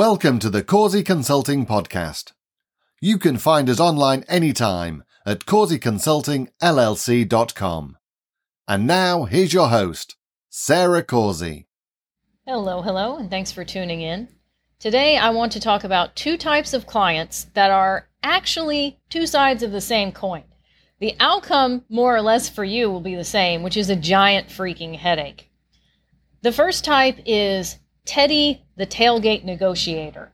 Welcome to the Causey Consulting Podcast. You can find us online anytime at causeyconsultingllc.com. And now, here's your host, Sarah Causey. Hello, hello, and thanks for tuning in. Today, I want to talk about two types of clients that are actually two sides of the same coin. The outcome, more or less, for you will be the same, which is a giant freaking headache. The first type is Teddy, the tailgate negotiator.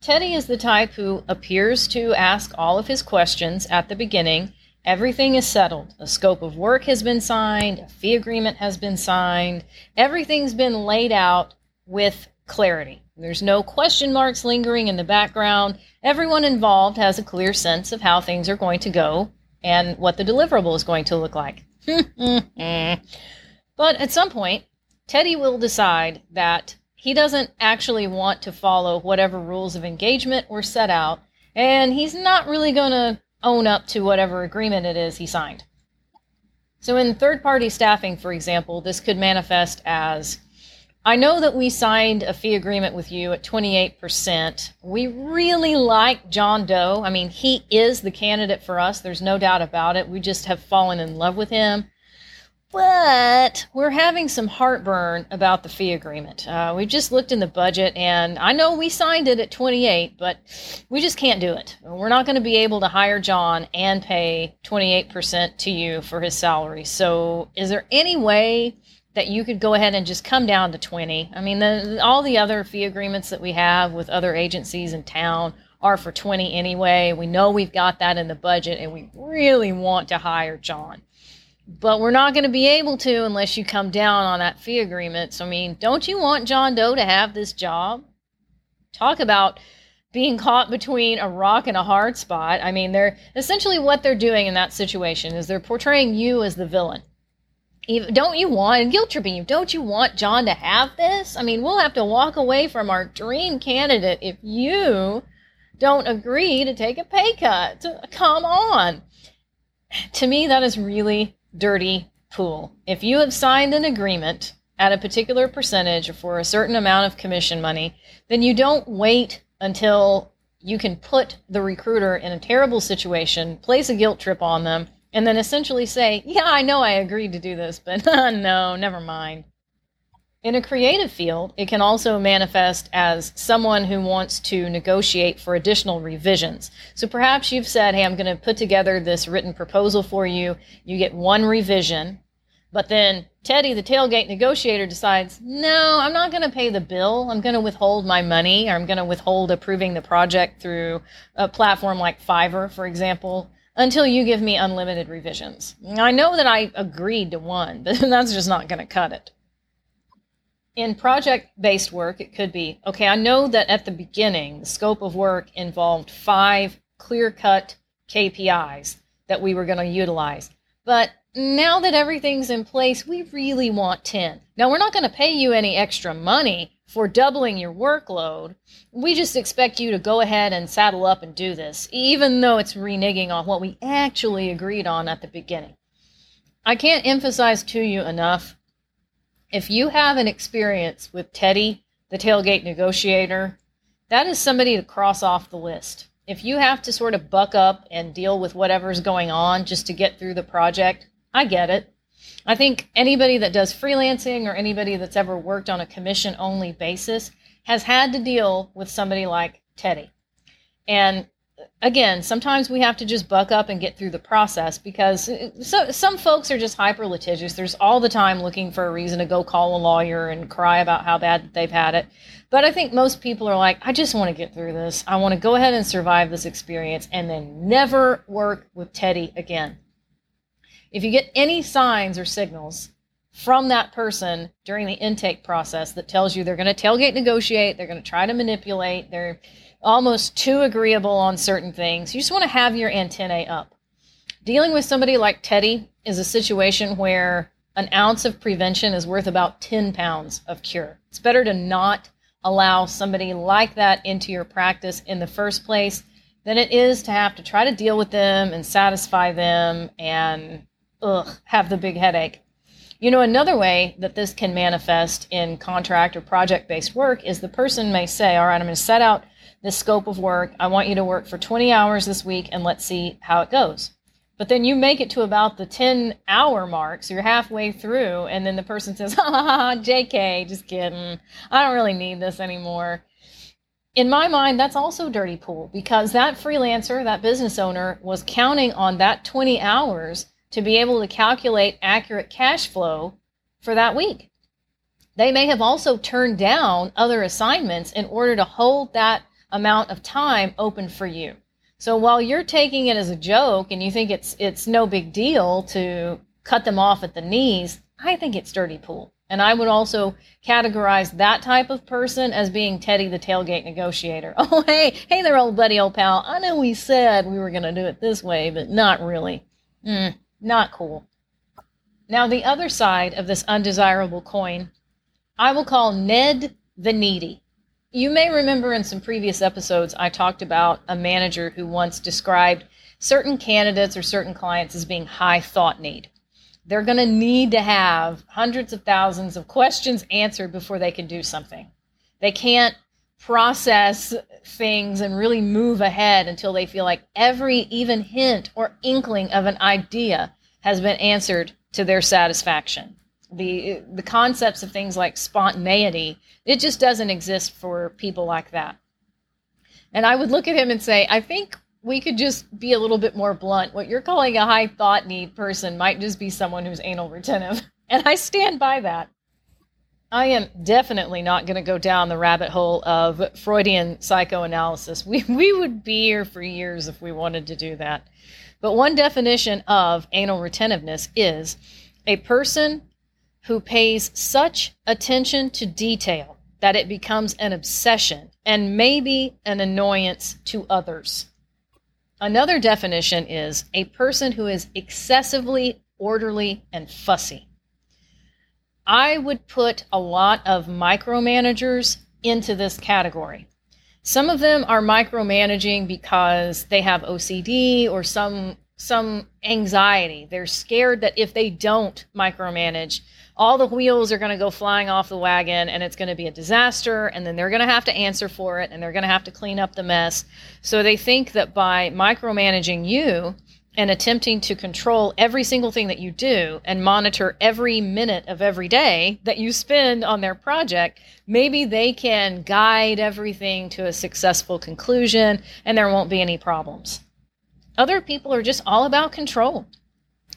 Teddy is the type who appears to ask all of his questions at the beginning. Everything is settled. A scope of work has been signed, a fee agreement has been signed, everything's been laid out with clarity. There's no question marks lingering in the background. Everyone involved has a clear sense of how things are going to go and what the deliverable is going to look like. but at some point, Teddy will decide that he doesn't actually want to follow whatever rules of engagement were set out, and he's not really going to own up to whatever agreement it is he signed. So, in third party staffing, for example, this could manifest as I know that we signed a fee agreement with you at 28%. We really like John Doe. I mean, he is the candidate for us. There's no doubt about it. We just have fallen in love with him. But we're having some heartburn about the fee agreement. Uh, we just looked in the budget, and I know we signed it at 28, but we just can't do it. We're not going to be able to hire John and pay 28% to you for his salary. So, is there any way that you could go ahead and just come down to 20? I mean, the, all the other fee agreements that we have with other agencies in town are for 20 anyway. We know we've got that in the budget, and we really want to hire John but we're not going to be able to unless you come down on that fee agreement. So, I mean, don't you want John Doe to have this job? Talk about being caught between a rock and a hard spot. I mean, they're essentially what they're doing in that situation is they're portraying you as the villain. Don't you want, guilt tripping don't you want John to have this? I mean, we'll have to walk away from our dream candidate if you don't agree to take a pay cut. Come on. To me, that is really dirty pool. If you have signed an agreement at a particular percentage or for a certain amount of commission money, then you don't wait until you can put the recruiter in a terrible situation, place a guilt trip on them, and then essentially say, Yeah, I know I agreed to do this, but no, never mind. In a creative field, it can also manifest as someone who wants to negotiate for additional revisions. So perhaps you've said, hey, I'm going to put together this written proposal for you. You get one revision, but then Teddy, the tailgate negotiator, decides, no, I'm not going to pay the bill. I'm going to withhold my money, or I'm going to withhold approving the project through a platform like Fiverr, for example, until you give me unlimited revisions. I know that I agreed to one, but that's just not going to cut it in project based work, it could be okay, I know that at the beginning, the scope of work involved five clear cut KPIs that we were going to utilize. But now that everything's in place, we really want 10. Now, we're not going to pay you any extra money for doubling your workload. We just expect you to go ahead and saddle up and do this, even though it's reneging on what we actually agreed on at the beginning. I can't emphasize to you enough if you have an experience with Teddy, the tailgate negotiator, that is somebody to cross off the list. If you have to sort of buck up and deal with whatever's going on just to get through the project, I get it. I think anybody that does freelancing or anybody that's ever worked on a commission only basis has had to deal with somebody like Teddy. And again, sometimes we have to just buck up and get through the process because uh, so, some folks are just hyper litigious. There's all the time looking for a reason to go call a lawyer and cry about how bad they've had it. But I think most people are like, I just want to get through this. I want to go ahead and survive this experience and then never work with Teddy again. If you get any signs or signals from that person during the intake process that tells you they're going to tailgate negotiate, they're going to try to manipulate, they're almost too agreeable on certain things. You just want to have your antennae up. Dealing with somebody like Teddy is a situation where an ounce of prevention is worth about 10 pounds of cure. It's better to not allow somebody like that into your practice in the first place than it is to have to try to deal with them and satisfy them and ugh, have the big headache. You know, another way that this can manifest in contract or project based work is the person may say, All right, I'm going to set out this scope of work. I want you to work for 20 hours this week and let's see how it goes. But then you make it to about the 10 hour mark, so you're halfway through, and then the person says, Ha ha ha, JK, just kidding. I don't really need this anymore. In my mind, that's also dirty pool because that freelancer, that business owner, was counting on that 20 hours to be able to calculate accurate cash flow for that week. They may have also turned down other assignments in order to hold that amount of time open for you. So while you're taking it as a joke and you think it's it's no big deal to cut them off at the knees, I think it's dirty pool. And I would also categorize that type of person as being Teddy the tailgate negotiator. Oh, hey, hey there, old buddy, old pal. I know we said we were going to do it this way, but not really. Mm, not cool. Now, the other side of this undesirable coin, I will call Ned the Needy. You may remember in some previous episodes, I talked about a manager who once described certain candidates or certain clients as being high thought need. They're going to need to have hundreds of thousands of questions answered before they can do something. They can't process things and really move ahead until they feel like every even hint or inkling of an idea has been answered to their satisfaction. The the concepts of things like spontaneity, it just doesn't exist for people like that. And I would look at him and say, I think we could just be a little bit more blunt. What you're calling a high thought need person might just be someone who's anal retentive. And I stand by that. I am definitely not going to go down the rabbit hole of Freudian psychoanalysis. We, we would be here for years if we wanted to do that. But one definition of anal retentiveness is a person who pays such attention to detail that it becomes an obsession and maybe an annoyance to others. Another definition is a person who is excessively orderly and fussy. I would put a lot of micromanagers into this category. Some of them are micromanaging because they have OCD or some some anxiety. They're scared that if they don't micromanage, all the wheels are going to go flying off the wagon and it's going to be a disaster and then they're going to have to answer for it and they're going to have to clean up the mess. So they think that by micromanaging you, and attempting to control every single thing that you do and monitor every minute of every day that you spend on their project, maybe they can guide everything to a successful conclusion and there won't be any problems. Other people are just all about control.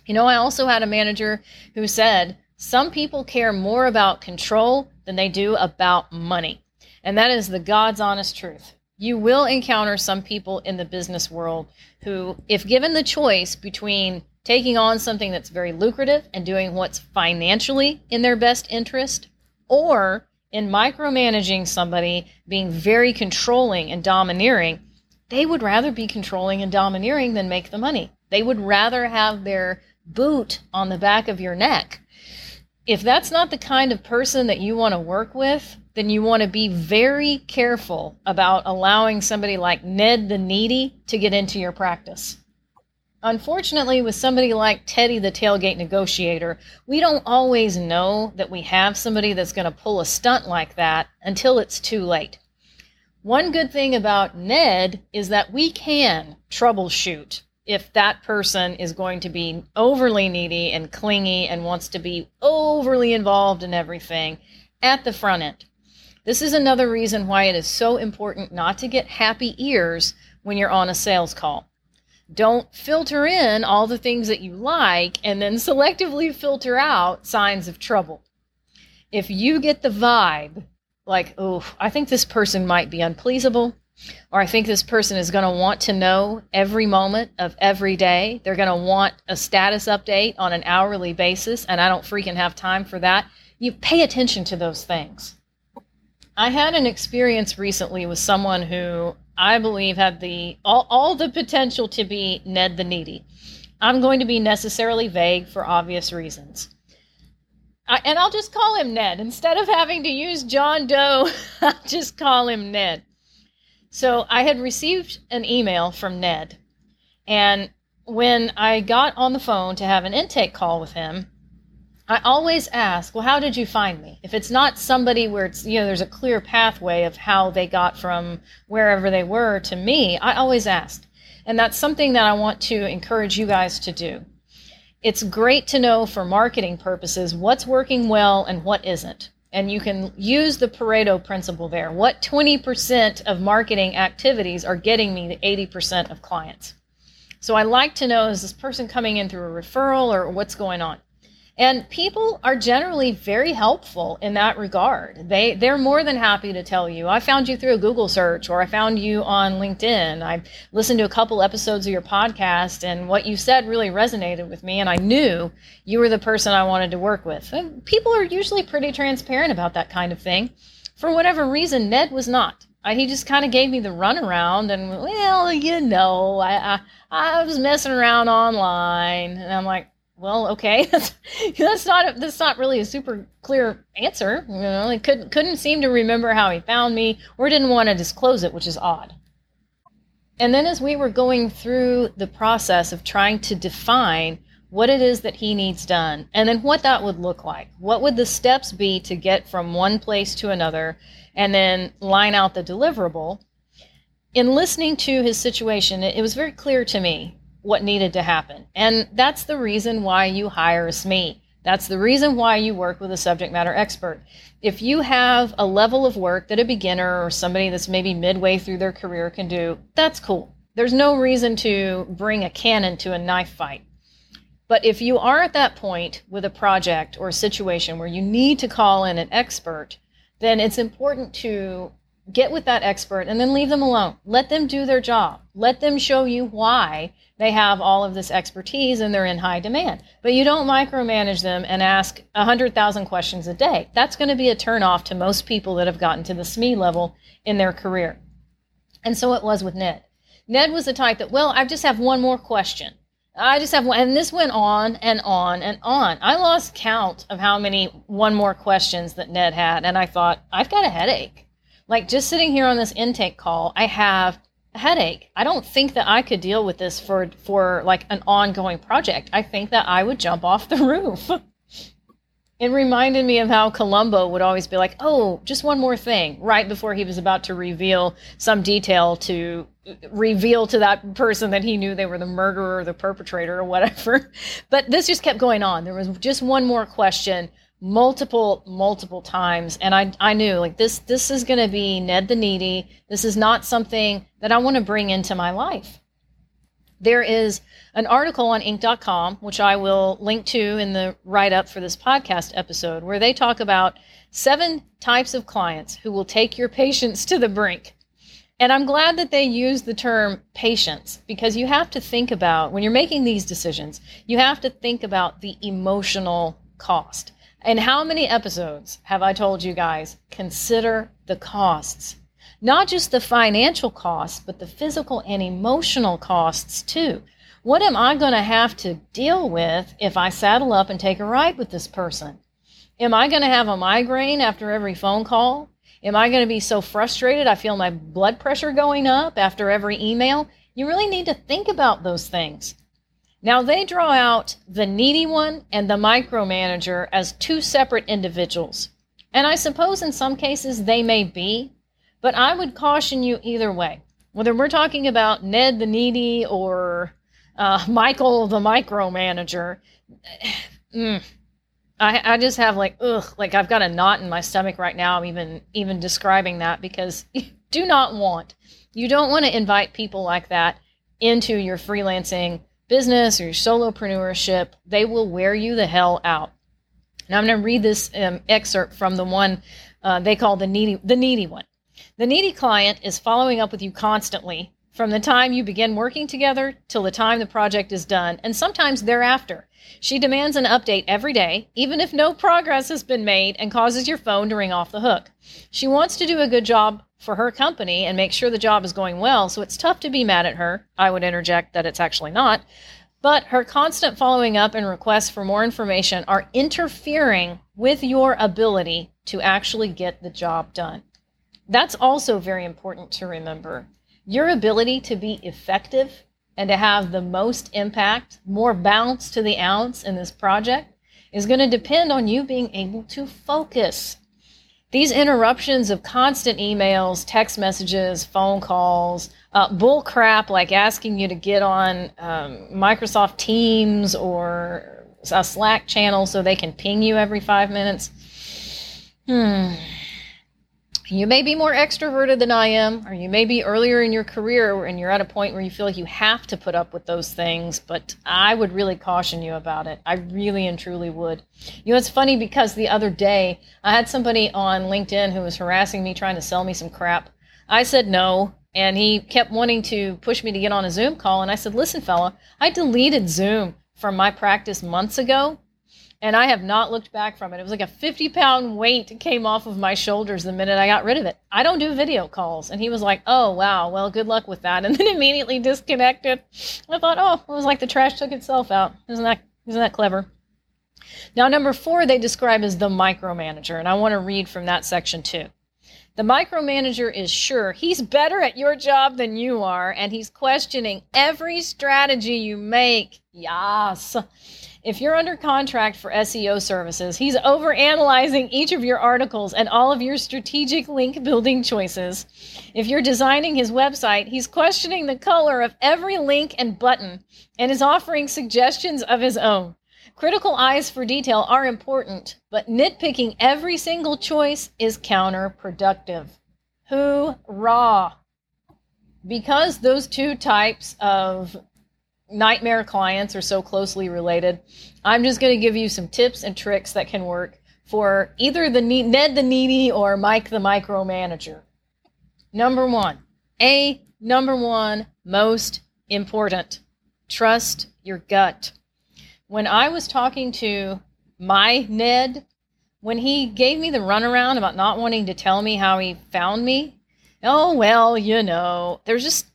You know, I also had a manager who said some people care more about control than they do about money. And that is the God's honest truth you will encounter some people in the business world who, if given the choice between taking on something that's very lucrative and doing what's financially in their best interest, or in micromanaging somebody, being very controlling and domineering, they would rather be controlling and domineering than make the money. They would rather have their boot on the back of your neck. If that's not the kind of person that you want to work with, then you want to be very careful about allowing somebody like Ned the Needy to get into your practice. Unfortunately, with somebody like Teddy the tailgate negotiator, we don't always know that we have somebody that's going to pull a stunt like that until it's too late. One good thing about Ned is that we can troubleshoot if that person is going to be overly needy and clingy and wants to be overly involved in everything at the front end. This is another reason why it is so important not to get happy ears when you're on a sales call. Don't filter in all the things that you like and then selectively filter out signs of trouble. If you get the vibe like, oh, I think this person might be unpleasable, or I think this person is going to want to know every moment of every day. They're going to want a status update on an hourly basis, and I don't freaking have time for that. You pay attention to those things. I had an experience recently with someone who I believe had the all, all the potential to be Ned the Needy. I'm going to be necessarily vague for obvious reasons. I, and I'll just call him Ned. Instead of having to use John Doe, I'll just call him Ned. So I had received an email from Ned. And when I got on the phone to have an intake call with him, I always ask, well, how did you find me? If it's not somebody where it's, you know, there's a clear pathway of how they got from wherever they were to me, I always ask. And that's something that I want to encourage you guys to do. It's great to know for marketing purposes what's working well and what isn't. And you can use the Pareto principle there. What 20% of marketing activities are getting me the 80% of clients? So I like to know is this person coming in through a referral or what's going on? And people are generally very helpful in that regard. They they're more than happy to tell you, I found you through a Google search or I found you on LinkedIn. I listened to a couple episodes of your podcast and what you said really resonated with me and I knew you were the person I wanted to work with. And people are usually pretty transparent about that kind of thing. For whatever reason, Ned was not. He just kind of gave me the runaround and well, you know, I, I I was messing around online and I'm like, well, okay, that's not a, that's not really a super clear answer. You know, he couldn't couldn't seem to remember how he found me, or didn't want to disclose it, which is odd. And then, as we were going through the process of trying to define what it is that he needs done, and then what that would look like, what would the steps be to get from one place to another, and then line out the deliverable. In listening to his situation, it, it was very clear to me what needed to happen. And that's the reason why you hire a SME. That's the reason why you work with a subject matter expert. If you have a level of work that a beginner or somebody that's maybe midway through their career can do, that's cool. There's no reason to bring a cannon to a knife fight. But if you are at that point with a project or a situation where you need to call in an expert, then it's important to get with that expert and then leave them alone. Let them do their job. Let them show you why they have all of this expertise and they're in high demand. But you don't micromanage them and ask 100,000 questions a day. That's going to be a turnoff to most people that have gotten to the SME level in their career. And so it was with Ned. Ned was the type that, well, I just have one more question. I just have one, and this went on and on and on. I lost count of how many one more questions that Ned had, and I thought, I've got a headache. Like just sitting here on this intake call, I have a headache. I don't think that I could deal with this for for like an ongoing project. I think that I would jump off the roof. it reminded me of how Columbo would always be like, "Oh, just one more thing," right before he was about to reveal some detail to reveal to that person that he knew they were the murderer or the perpetrator or whatever. But this just kept going on. There was just one more question multiple multiple times. And i i knew like this this is going to be ned the needy. This is not something that i want to bring into my life. There is an article on inc.com which i will link to in the write up for this podcast episode where they talk about seven types of clients who will take your patience to the brink. And i'm glad that they use the term patience because you have to think about when you're making these decisions you have to think about the emotional cost and how many episodes have I told you guys? Consider the costs. Not just the financial costs, but the physical and emotional costs too. What am I going to have to deal with if I saddle up and take a ride with this person? Am I going to have a migraine after every phone call? Am I going to be so frustrated I feel my blood pressure going up after every email? You really need to think about those things. Now they draw out the needy one and the micromanager as two separate individuals. And I suppose in some cases they may be, but I would caution you either way. Whether we're talking about Ned the needy or uh, Michael the micromanager, mm, I, I just have like ugh, like I've got a knot in my stomach right now. I'm even even describing that because you do not want you don't want to invite people like that into your freelancing business or your solopreneurship, they will wear you the hell out. Now I'm going to read this um, excerpt from the one uh, they call the needy, the needy one. The needy client is following up with you constantly from the time you begin working together till the time the project is done, and sometimes thereafter. She demands an update every day, even if no progress has been made, and causes your phone to ring off the hook. She wants to do a good job for her company and make sure the job is going well, so it's tough to be mad at her. I would interject that it's actually not. But her constant following up and requests for more information are interfering with your ability to actually get the job done. That's also very important to remember. Your ability to be effective and to have the most impact, more bounce to the ounce in this project is going to depend on you being able to focus. These interruptions of constant emails, text messages, phone calls, uh, bull crap like asking you to get on um, Microsoft Teams or a Slack channel so they can ping you every five minutes. Hmm. You may be more extroverted than I am, or you may be earlier in your career and you're at a point where you feel like you have to put up with those things, but I would really caution you about it. I really and truly would. You know, it's funny because the other day I had somebody on LinkedIn who was harassing me trying to sell me some crap. I said no, and he kept wanting to push me to get on a Zoom call, and I said, listen, fella, I deleted Zoom from my practice months ago and I have not looked back from it. It was like a 50 pound weight came off of my shoulders the minute I got rid of it. I don't do video calls. And he was like, oh, wow, well, good luck with that. And then immediately disconnected. I thought, oh, it was like the trash took itself out. Isn't that, isn't that clever? Now, number four, they describe as the micromanager. And I want to read from that section too. The micromanager is sure he's better at your job than you are, and he's questioning every strategy you make. Yes. If you're under contract for SEO services, he's overanalyzing each of your articles and all of your strategic link building choices. If you're designing his website, he's questioning the color of every link and button and is offering suggestions of his own. Critical eyes for detail are important, but nitpicking every single choice is counterproductive. Hoorah! Because those two types of nightmare clients are so closely related, I'm just going to give you some tips and tricks that can work for either the Ned the Needy or Mike the Micromanager. Number one, A, number one, most important, trust your gut. When I was talking to my Ned, when he gave me the runaround about not wanting to tell me how he found me, oh, well, you know, there's just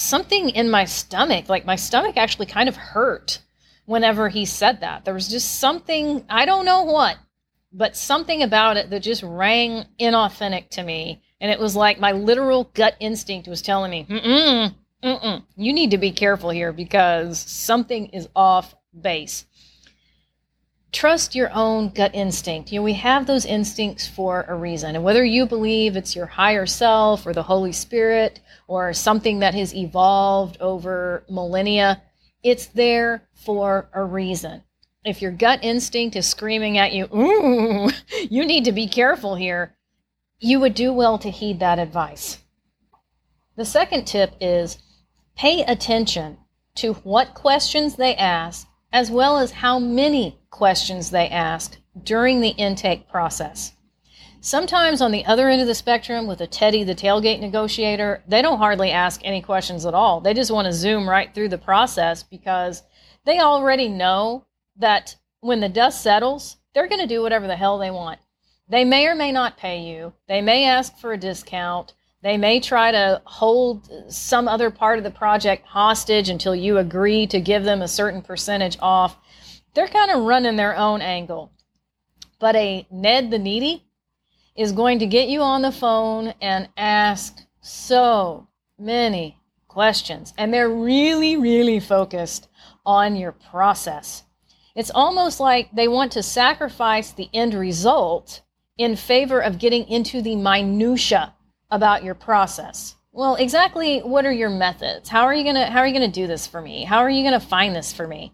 something in my stomach, like my stomach actually kind of hurt whenever he said that. There was just something, I don't know what, but something about it that just rang inauthentic to me. And it was like my literal gut instinct was telling me, mm-mm, mm-mm, you need to be careful here because something is off base. Trust your own gut instinct. You know, we have those instincts for a reason. And whether you believe it's your higher self or the Holy Spirit or something that has evolved over millennia, it's there for a reason. If your gut instinct is screaming at you, ooh, you need to be careful here, you would do well to heed that advice. The second tip is pay attention to what questions they ask, as well as how many questions they ask during the intake process. Sometimes on the other end of the spectrum, with a Teddy, the tailgate negotiator, they don't hardly ask any questions at all. They just want to zoom right through the process because they already know that when the dust settles, they're going to do whatever the hell they want. They may or may not pay you. They may ask for a discount. They may try to hold some other part of the project hostage until you agree to give them a certain percentage off. They're kind of running their own angle. But a Ned the Needy, is going to get you on the phone and ask so many questions. And they're really, really focused on your process. It's almost like they want to sacrifice the end result in favor of getting into the minutia about your process. Well, exactly what are your methods? How are you going to how are you going to do this for me? How are you going to find this for me?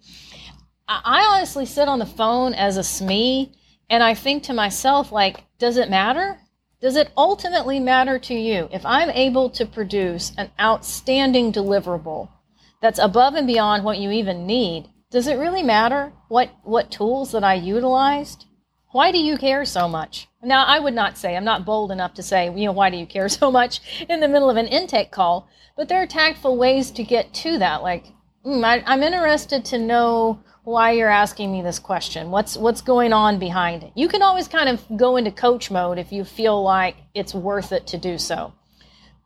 I honestly sit on the phone as a SME and I think to myself, like, does it matter? Does it ultimately matter to you if I'm able to produce an outstanding deliverable that's above and beyond what you even need? Does it really matter what, what tools that I utilized? Why do you care so much? Now, I would not say, I'm not bold enough to say, you know, why do you care so much in the middle of an intake call, but there are tactful ways to get to that. Like, mm, I, I'm interested to know why you're asking me this question. What's what's going on behind it? You can always kind of go into coach mode if you feel like it's worth it to do so.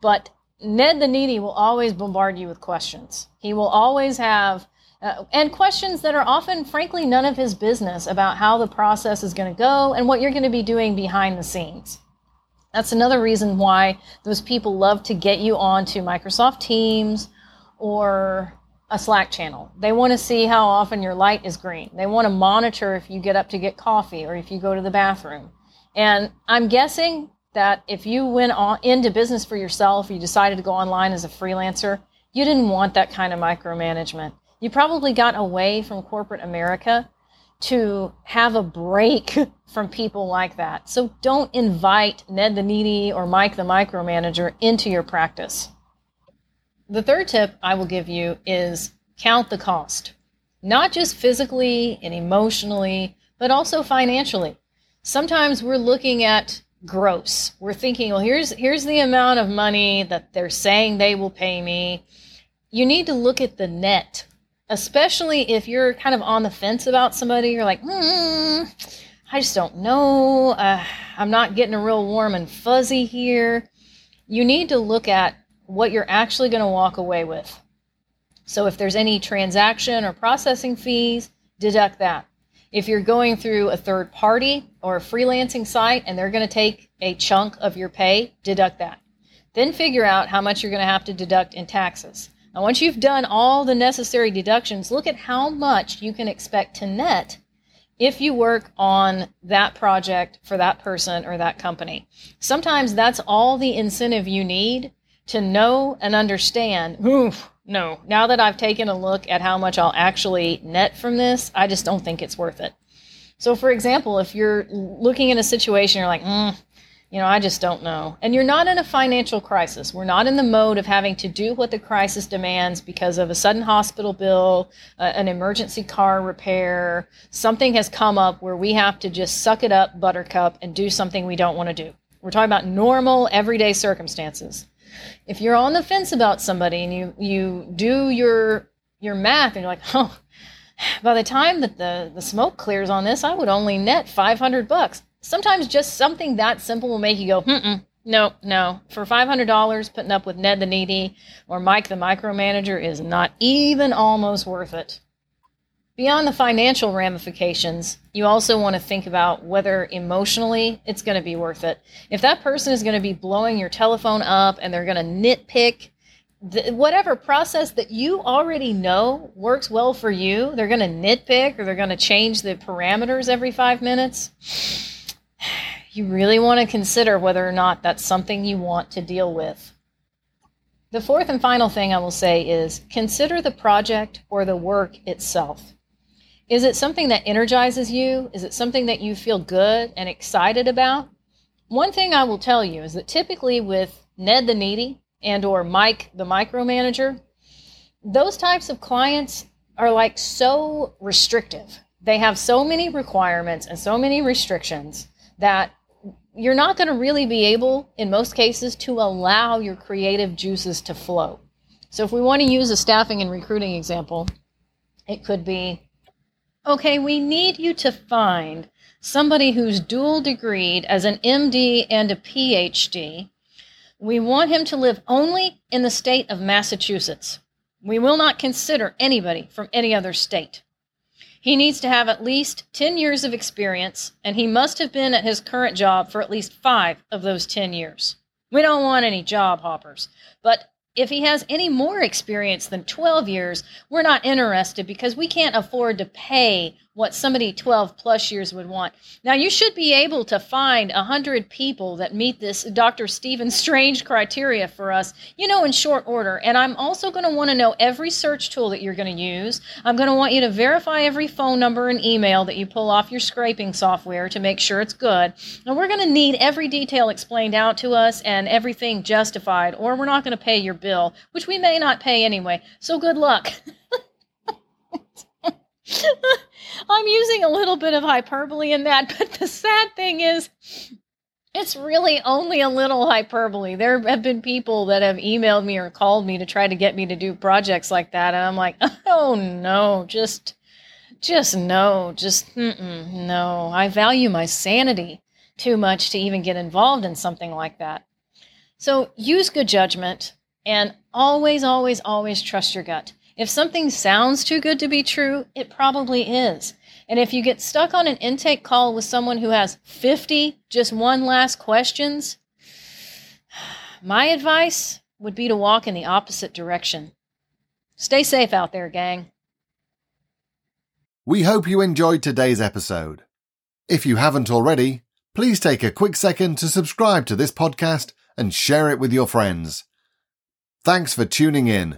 But Ned the Needy will always bombard you with questions. He will always have uh, and questions that are often frankly none of his business about how the process is going to go and what you're going to be doing behind the scenes. That's another reason why those people love to get you onto Microsoft Teams or a Slack channel. They want to see how often your light is green. They want to monitor if you get up to get coffee or if you go to the bathroom. And I'm guessing that if you went on into business for yourself, you decided to go online as a freelancer, you didn't want that kind of micromanagement. You probably got away from corporate America to have a break from people like that. So don't invite Ned the Needy or Mike the Micromanager into your practice. The third tip I will give you is count the cost, not just physically and emotionally, but also financially. Sometimes we're looking at gross. We're thinking, well, here's here's the amount of money that they're saying they will pay me. You need to look at the net, especially if you're kind of on the fence about somebody. You're like, hmm, I just don't know. Uh, I'm not getting a real warm and fuzzy here. You need to look at what you're actually going to walk away with. So if there's any transaction or processing fees, deduct that. If you're going through a third party or a freelancing site and they're going to take a chunk of your pay, deduct that. Then figure out how much you're going to have to deduct in taxes. Now, once you've done all the necessary deductions, look at how much you can expect to net if you work on that project for that person or that company. Sometimes that's all the incentive you need to know and understand, oof, no, now that I've taken a look at how much I'll actually net from this, I just don't think it's worth it. So, for example, if you're looking in a situation, you're like, mm, you know, I just don't know. And you're not in a financial crisis. We're not in the mode of having to do what the crisis demands because of a sudden hospital bill, uh, an emergency car repair. Something has come up where we have to just suck it up, buttercup, and do something we don't want to do. We're talking about normal, everyday circumstances if you're on the fence about somebody and you you do your your math and you're like, oh, by the time that the the smoke clears on this, I would only net 500 bucks. Sometimes just something that simple will make you go, mm no, no. For $500, putting up with Ned the Needy or Mike the Micromanager is not even almost worth it. Beyond the financial ramifications, you also want to think about whether emotionally it's going to be worth it. If that person is going to be blowing your telephone up and they're going to nitpick the, whatever process that you already know works well for you, they're going to nitpick or they're going to change the parameters every five minutes. You really want to consider whether or not that's something you want to deal with. The fourth and final thing I will say is consider the project or the work itself. Is it something that energizes you? Is it something that you feel good and excited about? One thing I will tell you is that typically with Ned the Needy and or Mike the micromanager, those types of clients are like so restrictive. They have so many requirements and so many restrictions that you're not going to really be able, in most cases, to allow your creative juices to flow. So, if we want to use a staffing and recruiting example, it could be Okay, we need you to find somebody who's dual degreed as an MD and a PhD. We want him to live only in the state of Massachusetts. We will not consider anybody from any other state. He needs to have at least 10 years of experience, and he must have been at his current job for at least five of those 10 years. We don't want any job hoppers, but if he has any more experience than 12 years, we're not interested because we can't afford to pay what somebody 12 plus years would want. Now, you should be able to find 100 people that meet this Dr. Stephen Strange criteria for us, you know, in short order. And I'm also going to want to know every search tool that you're going to use. I'm going to want you to verify every phone number and email that you pull off your scraping software to make sure it's good. And we're going to need every detail explained out to us and everything justified, or we're not going to pay your bill, which we may not pay anyway. So good luck. I'm using a little bit of hyperbole in that, but the sad thing is, it's really only a little hyperbole. There have been people that have emailed me or called me to try to get me to do projects like that, and I'm like, oh no, just, just no, just no. I value my sanity too much to even get involved in something like that. So use good judgment and always, always, always trust your gut. If something sounds too good to be true, it probably is. And if you get stuck on an intake call with someone who has 50 just one last questions, my advice would be to walk in the opposite direction. Stay safe out there, gang. We hope you enjoyed today's episode. If you haven't already, please take a quick second to subscribe to this podcast and share it with your friends. Thanks for tuning in.